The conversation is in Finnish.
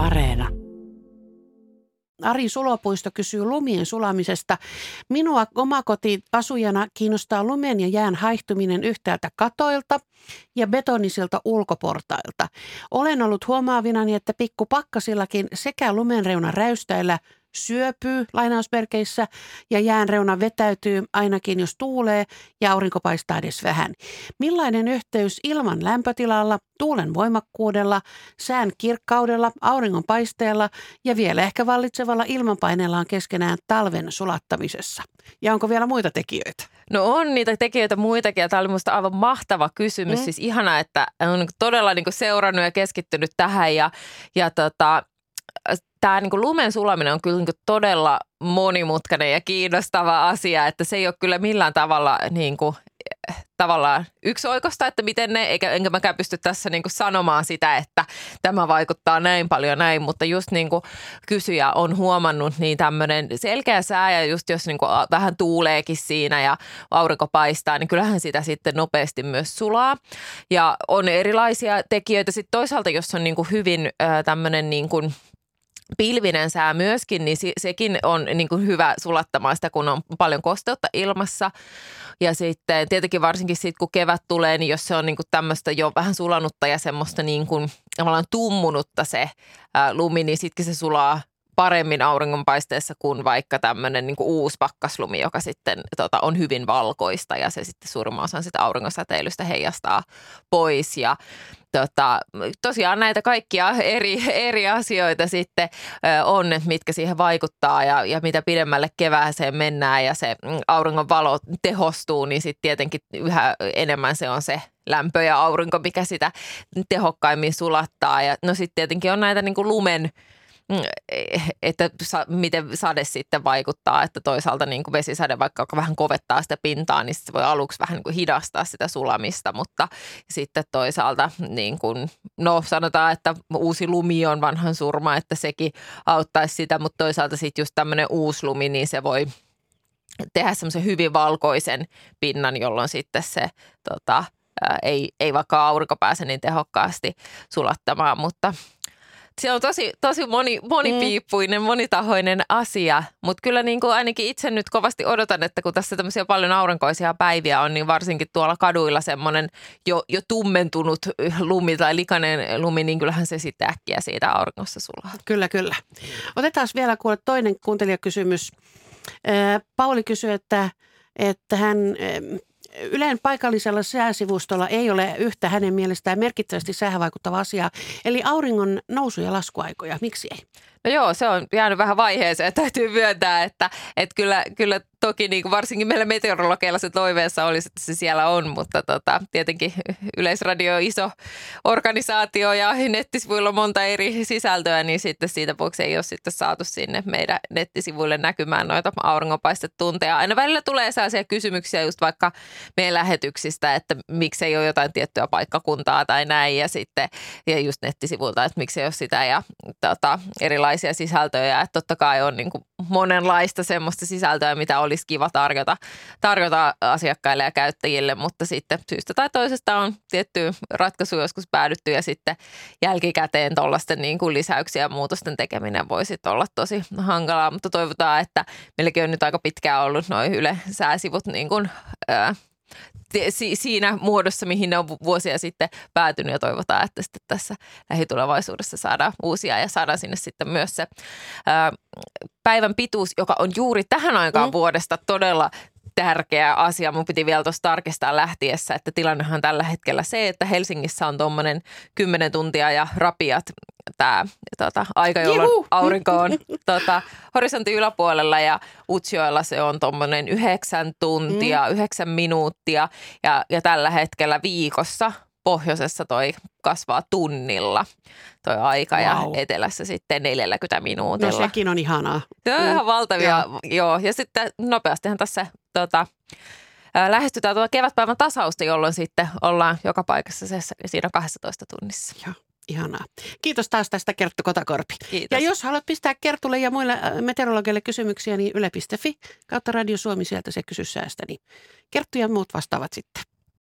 Areena. Ari Sulopuisto kysyy lumien sulamisesta. Minua omakotiasujana kiinnostaa lumen ja jään haihtuminen yhtäältä katoilta ja betonisilta ulkoportailta. Olen ollut huomaavinani, että pikkupakkasillakin sekä lumenreuna räystäillä – syöpyy lainausmerkeissä ja jäänreuna vetäytyy ainakin jos tuulee ja aurinko paistaa edes vähän. Millainen yhteys ilman lämpötilalla, tuulen voimakkuudella, sään kirkkaudella, auringon paisteella ja vielä ehkä vallitsevalla ilmanpaineella on keskenään talven sulattamisessa? Ja onko vielä muita tekijöitä? No on niitä tekijöitä muitakin ja tämä oli minusta aivan mahtava kysymys. Mm. Siis ihana, että on todella niin seurannut ja keskittynyt tähän ja, ja tota, tämä niin kuin lumen sulaminen on kyllä niin kuin todella monimutkainen ja kiinnostava asia, että se ei ole kyllä millään tavalla niin kuin, tavallaan yksioikosta, että miten ne, eikä, enkä mäkään pysty tässä niin kuin sanomaan sitä, että tämä vaikuttaa näin paljon näin, mutta just niin kuin kysyjä on huomannut, niin tämmöinen selkeä sää ja just jos niin kuin vähän tuuleekin siinä ja aurinko paistaa, niin kyllähän sitä sitten nopeasti myös sulaa. Ja on erilaisia tekijöitä sitten toisaalta, jos on niin kuin hyvin tämmöinen niin kuin – pilvinen sää myöskin, niin se, sekin on niin kuin hyvä sulattamaan sitä, kun on paljon kosteutta ilmassa. Ja sitten tietenkin varsinkin sitten, kun kevät tulee, niin jos se on niin kuin tämmöistä jo vähän sulanutta ja semmoista niin kuin tummunutta se ää, lumi, niin sittenkin se sulaa paremmin auringonpaisteessa kuin vaikka tämmöinen niin uusi pakkaslumi, joka sitten tota, on hyvin valkoista ja se sitten suurimman osan sitä auringonsäteilystä heijastaa pois. Ja tota, tosiaan näitä kaikkia eri, eri asioita sitten on, mitkä siihen vaikuttaa ja, ja mitä pidemmälle kevääseen mennään ja se mm, auringon valo tehostuu, niin sitten tietenkin yhä enemmän se on se lämpö ja aurinko, mikä sitä tehokkaimmin sulattaa. Ja no sitten tietenkin on näitä niin kuin lumen että sa, miten sade sitten vaikuttaa, että toisaalta niin kuin vesisade vaikka vähän kovettaa sitä pintaa, niin se voi aluksi vähän niin kuin hidastaa sitä sulamista, mutta sitten toisaalta niin kuin, no sanotaan, että uusi lumi on vanhan surma, että sekin auttaisi sitä, mutta toisaalta sitten just tämmöinen uusi lumi, niin se voi tehdä semmoisen hyvin valkoisen pinnan, jolloin sitten se tota, ei, ei vaikka aurinko pääse niin tehokkaasti sulattamaan, mutta se on tosi, tosi moni, monipiippuinen, mm. monitahoinen asia, mutta kyllä niin kuin ainakin itse nyt kovasti odotan, että kun tässä tämmöisiä paljon aurinkoisia päiviä on, niin varsinkin tuolla kaduilla semmoinen jo, jo tummentunut lumi tai likainen lumi, niin kyllähän se sitten äkkiä siitä auringossa sulaa. Kyllä, kyllä. Otetaan vielä kuule toinen kuuntelijakysymys. Pauli kysyy, että, että hän Ylen paikallisella sääsivustolla ei ole yhtä hänen mielestään merkittävästi säähän vaikuttava asiaa, eli auringon nousu- ja laskuaikoja. Miksi ei? No joo, se on jäänyt vähän vaiheeseen. Täytyy myöntää, että, että kyllä, kyllä toki niin kuin varsinkin meillä meteorologeilla se toiveessa olisi, että se siellä on, mutta tota, tietenkin Yleisradio on iso organisaatio ja nettisivuilla on monta eri sisältöä, niin sitten siitä vuoksi ei ole sitten saatu sinne meidän nettisivuille näkymään noita auringonpaistetunteja. Aina välillä tulee sellaisia kysymyksiä just vaikka meidän lähetyksistä, että miksi ei ole jotain tiettyä paikkakuntaa tai näin ja sitten ja just nettisivulta, että miksi ei ole sitä ja tota, erilaisia sisältöjä, että totta kai on niin kuin monenlaista semmoista sisältöä, mitä olisi kiva tarjota, tarjota asiakkaille ja käyttäjille, mutta sitten syystä tai toisesta on tietty ratkaisu joskus päädytty ja sitten jälkikäteen tuollaisten niin kuin lisäyksiä ja muutosten tekeminen voisi olla tosi hankalaa, mutta toivotaan, että meilläkin on nyt aika pitkään ollut noin Yle sääsivut niin kuin, ää, siinä muodossa, mihin ne on vuosia sitten päätynyt ja toivotaan, että sitten tässä lähitulevaisuudessa saadaan uusia ja saadaan sinne sitten myös se ää, päivän pituus, joka on juuri tähän aikaan mm. vuodesta todella tärkeä asia. Mun piti vielä tuossa tarkistaa lähtiessä, että tilannehan on tällä hetkellä se, että Helsingissä on tuommoinen 10 tuntia ja rapiat tämä tota, aika, jolloin Juhu! aurinko on tota, horisontin yläpuolella ja Utsjoella se on tuommoinen 9 tuntia, mm. 9 minuuttia ja, ja tällä hetkellä viikossa pohjoisessa toi kasvaa tunnilla toi aika wow. ja etelässä sitten 40 minuutilla. No sekin on ihanaa. Se on ihan valtavia, ja. joo. Ja sitten nopeastihan tässä tota, lähestytään tuota kevätpäivän tasausta, jolloin sitten ollaan joka paikassa se, siinä 12 tunnissa. Joo. Ihanaa. Kiitos taas tästä Kerttu Kotakorpi. Kiitos. Ja jos haluat pistää Kertulle ja muille meteorologeille kysymyksiä, niin yle.fi kautta Radio Suomi sieltä se kysy säästä, niin Kerttu ja muut vastaavat sitten.